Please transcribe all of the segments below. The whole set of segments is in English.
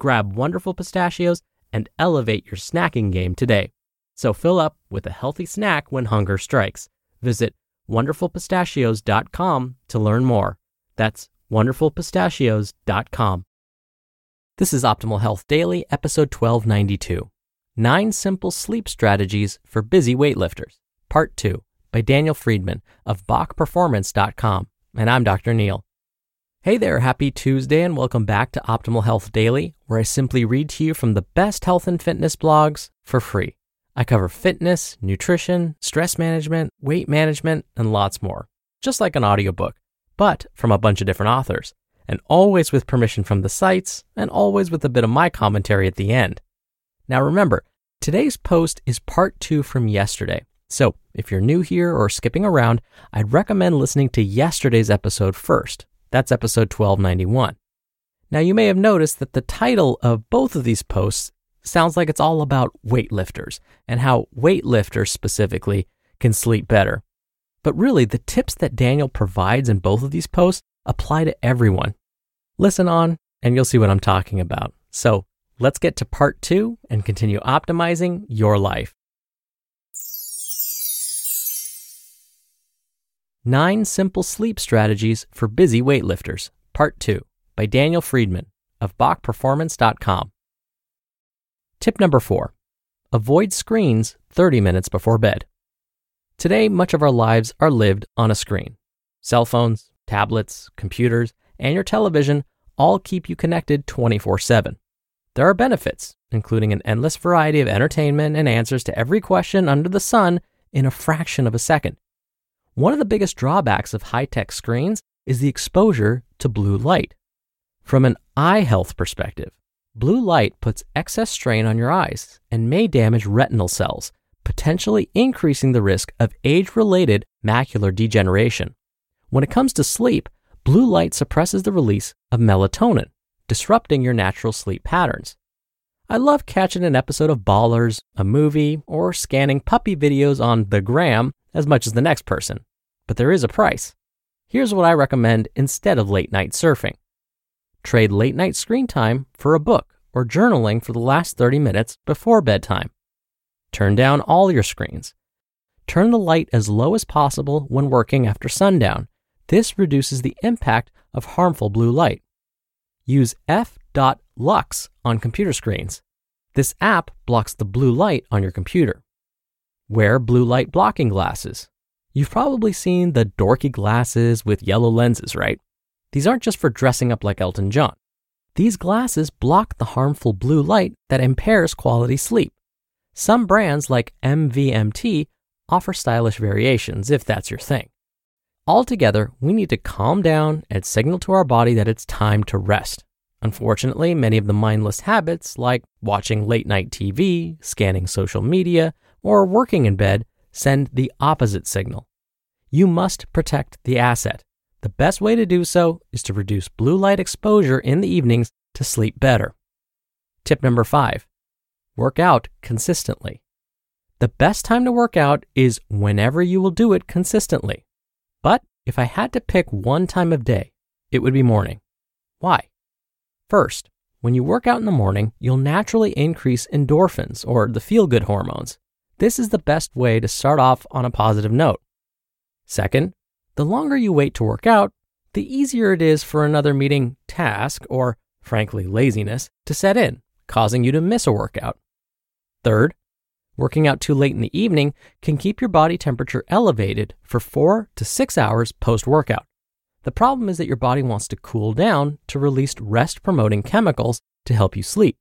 Grab Wonderful Pistachios and elevate your snacking game today. So fill up with a healthy snack when hunger strikes. Visit wonderfulpistachios.com to learn more. That's wonderfulpistachios.com. This is Optimal Health Daily, episode 1292 Nine Simple Sleep Strategies for Busy Weightlifters, Part 2, by Daniel Friedman of BachPerformance.com. And I'm Dr. Neal. Hey there, happy Tuesday, and welcome back to Optimal Health Daily, where I simply read to you from the best health and fitness blogs for free. I cover fitness, nutrition, stress management, weight management, and lots more, just like an audiobook, but from a bunch of different authors, and always with permission from the sites, and always with a bit of my commentary at the end. Now remember, today's post is part two from yesterday. So if you're new here or skipping around, I'd recommend listening to yesterday's episode first that's episode 1291. Now, you may have noticed that the title of both of these posts sounds like it's all about weightlifters and how weightlifters specifically can sleep better. But really, the tips that Daniel provides in both of these posts apply to everyone. Listen on, and you'll see what I'm talking about. So, let's get to part two and continue optimizing your life. Nine Simple Sleep Strategies for Busy Weightlifters, Part 2, by Daniel Friedman of BachPerformance.com. Tip number four avoid screens 30 minutes before bed. Today, much of our lives are lived on a screen. Cell phones, tablets, computers, and your television all keep you connected 24 7. There are benefits, including an endless variety of entertainment and answers to every question under the sun in a fraction of a second. One of the biggest drawbacks of high tech screens is the exposure to blue light. From an eye health perspective, blue light puts excess strain on your eyes and may damage retinal cells, potentially increasing the risk of age related macular degeneration. When it comes to sleep, blue light suppresses the release of melatonin, disrupting your natural sleep patterns. I love catching an episode of Ballers, a movie, or scanning puppy videos on the gram as much as the next person, but there is a price. Here's what I recommend instead of late night surfing trade late night screen time for a book or journaling for the last 30 minutes before bedtime. Turn down all your screens. Turn the light as low as possible when working after sundown. This reduces the impact of harmful blue light. Use f.lux on computer screens. This app blocks the blue light on your computer. Wear blue light blocking glasses. You've probably seen the dorky glasses with yellow lenses, right? These aren't just for dressing up like Elton John. These glasses block the harmful blue light that impairs quality sleep. Some brands like MVMT offer stylish variations if that's your thing. Altogether, we need to calm down and signal to our body that it's time to rest. Unfortunately, many of the mindless habits, like watching late night TV, scanning social media, or working in bed send the opposite signal. You must protect the asset. The best way to do so is to reduce blue light exposure in the evenings to sleep better. Tip number five work out consistently. The best time to work out is whenever you will do it consistently. But if I had to pick one time of day, it would be morning. Why? First, when you work out in the morning, you'll naturally increase endorphins or the feel good hormones. This is the best way to start off on a positive note. Second, the longer you wait to work out, the easier it is for another meeting task or, frankly, laziness to set in, causing you to miss a workout. Third, working out too late in the evening can keep your body temperature elevated for four to six hours post workout. The problem is that your body wants to cool down to release rest promoting chemicals to help you sleep.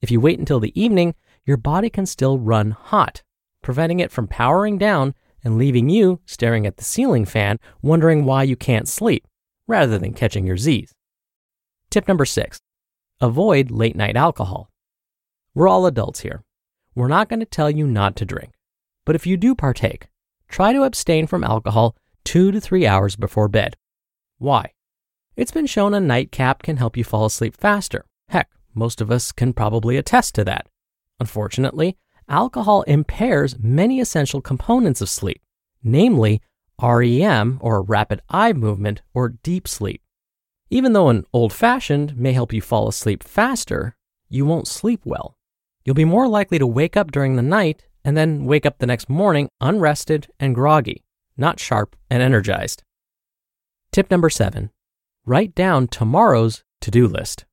If you wait until the evening, your body can still run hot, preventing it from powering down and leaving you staring at the ceiling fan, wondering why you can't sleep, rather than catching your Z's. Tip number six avoid late night alcohol. We're all adults here. We're not going to tell you not to drink. But if you do partake, try to abstain from alcohol two to three hours before bed. Why? It's been shown a nightcap can help you fall asleep faster. Heck, most of us can probably attest to that. Unfortunately, alcohol impairs many essential components of sleep, namely REM or rapid eye movement or deep sleep. Even though an old fashioned may help you fall asleep faster, you won't sleep well. You'll be more likely to wake up during the night and then wake up the next morning unrested and groggy, not sharp and energized. Tip number seven write down tomorrow's to do list.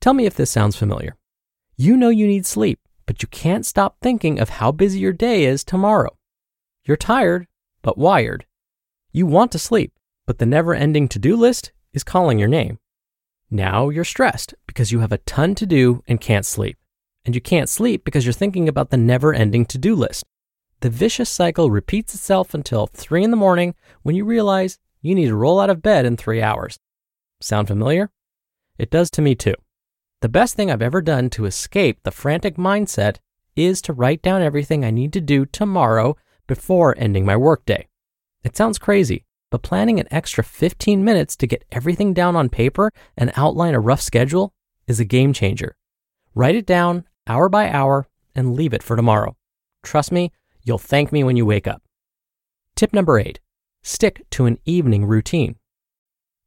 Tell me if this sounds familiar. You know you need sleep, but you can't stop thinking of how busy your day is tomorrow. You're tired, but wired. You want to sleep, but the never ending to do list is calling your name. Now you're stressed because you have a ton to do and can't sleep. And you can't sleep because you're thinking about the never ending to do list. The vicious cycle repeats itself until 3 in the morning when you realize you need to roll out of bed in three hours. Sound familiar? It does to me too. The best thing I've ever done to escape the frantic mindset is to write down everything I need to do tomorrow before ending my workday. It sounds crazy, but planning an extra 15 minutes to get everything down on paper and outline a rough schedule is a game changer. Write it down hour by hour and leave it for tomorrow. Trust me, you'll thank me when you wake up. Tip number eight stick to an evening routine.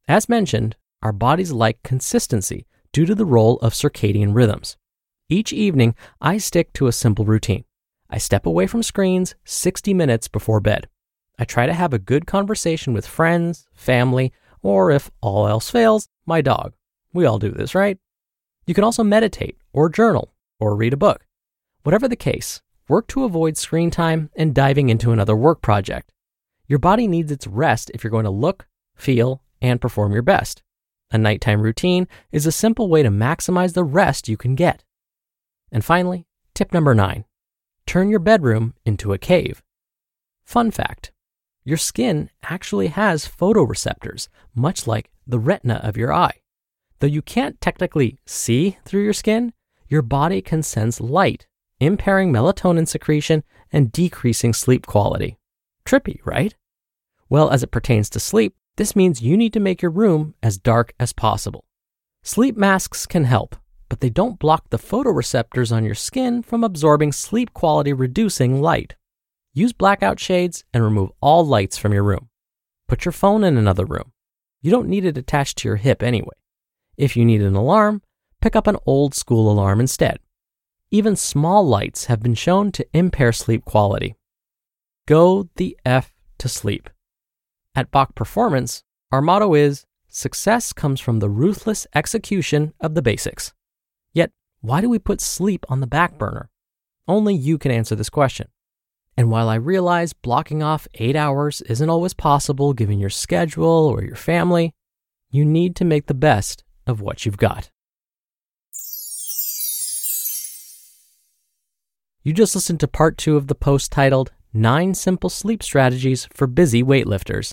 As mentioned, our bodies like consistency due to the role of circadian rhythms. Each evening, I stick to a simple routine. I step away from screens 60 minutes before bed. I try to have a good conversation with friends, family, or if all else fails, my dog. We all do this, right? You can also meditate or journal or read a book. Whatever the case, work to avoid screen time and diving into another work project. Your body needs its rest if you're going to look, feel, and perform your best. A nighttime routine is a simple way to maximize the rest you can get. And finally, tip number nine turn your bedroom into a cave. Fun fact your skin actually has photoreceptors, much like the retina of your eye. Though you can't technically see through your skin, your body can sense light, impairing melatonin secretion and decreasing sleep quality. Trippy, right? Well, as it pertains to sleep, this means you need to make your room as dark as possible. Sleep masks can help, but they don't block the photoreceptors on your skin from absorbing sleep quality reducing light. Use blackout shades and remove all lights from your room. Put your phone in another room. You don't need it attached to your hip anyway. If you need an alarm, pick up an old school alarm instead. Even small lights have been shown to impair sleep quality. Go the F to sleep. At Bach Performance, our motto is success comes from the ruthless execution of the basics. Yet, why do we put sleep on the back burner? Only you can answer this question. And while I realize blocking off eight hours isn't always possible given your schedule or your family, you need to make the best of what you've got. You just listened to part two of the post titled Nine Simple Sleep Strategies for Busy Weightlifters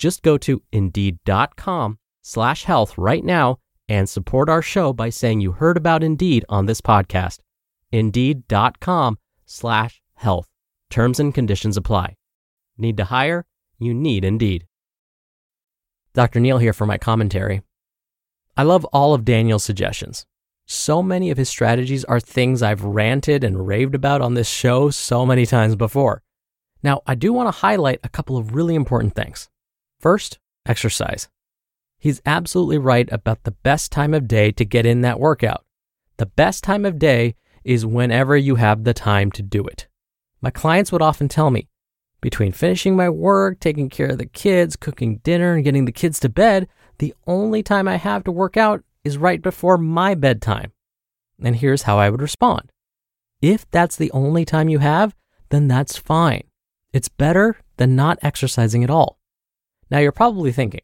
Just go to indeed.com slash health right now and support our show by saying you heard about Indeed on this podcast. Indeed.com slash health. Terms and conditions apply. Need to hire? You need Indeed. Dr. Neal here for my commentary. I love all of Daniel's suggestions. So many of his strategies are things I've ranted and raved about on this show so many times before. Now, I do want to highlight a couple of really important things. First, exercise. He's absolutely right about the best time of day to get in that workout. The best time of day is whenever you have the time to do it. My clients would often tell me, between finishing my work, taking care of the kids, cooking dinner, and getting the kids to bed, the only time I have to work out is right before my bedtime. And here's how I would respond. If that's the only time you have, then that's fine. It's better than not exercising at all. Now you're probably thinking,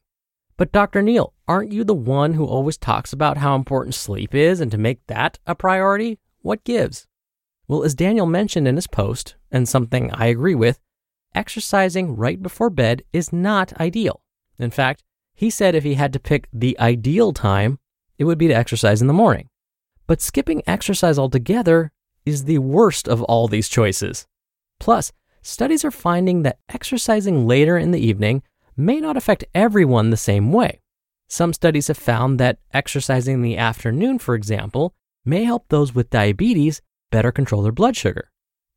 but Dr. Neal, aren't you the one who always talks about how important sleep is and to make that a priority? What gives? Well, as Daniel mentioned in his post, and something I agree with, exercising right before bed is not ideal. In fact, he said if he had to pick the ideal time, it would be to exercise in the morning. But skipping exercise altogether is the worst of all these choices. Plus, studies are finding that exercising later in the evening may not affect everyone the same way. Some studies have found that exercising in the afternoon, for example, may help those with diabetes better control their blood sugar.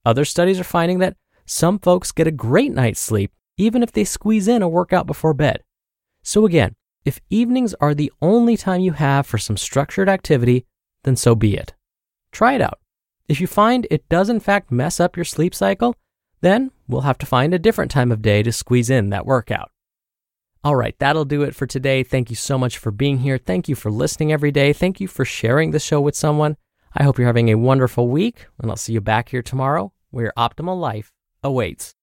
Other studies are finding that some folks get a great night's sleep even if they squeeze in a workout before bed. So, again, if evenings are the only time you have for some structured activity, then so be it. Try it out. If you find it does in fact mess up your sleep cycle, then we'll have to find a different time of day to squeeze in that workout. All right, that'll do it for today. Thank you so much for being here. Thank you for listening every day. Thank you for sharing the show with someone. I hope you're having a wonderful week, and I'll see you back here tomorrow where your optimal life awaits.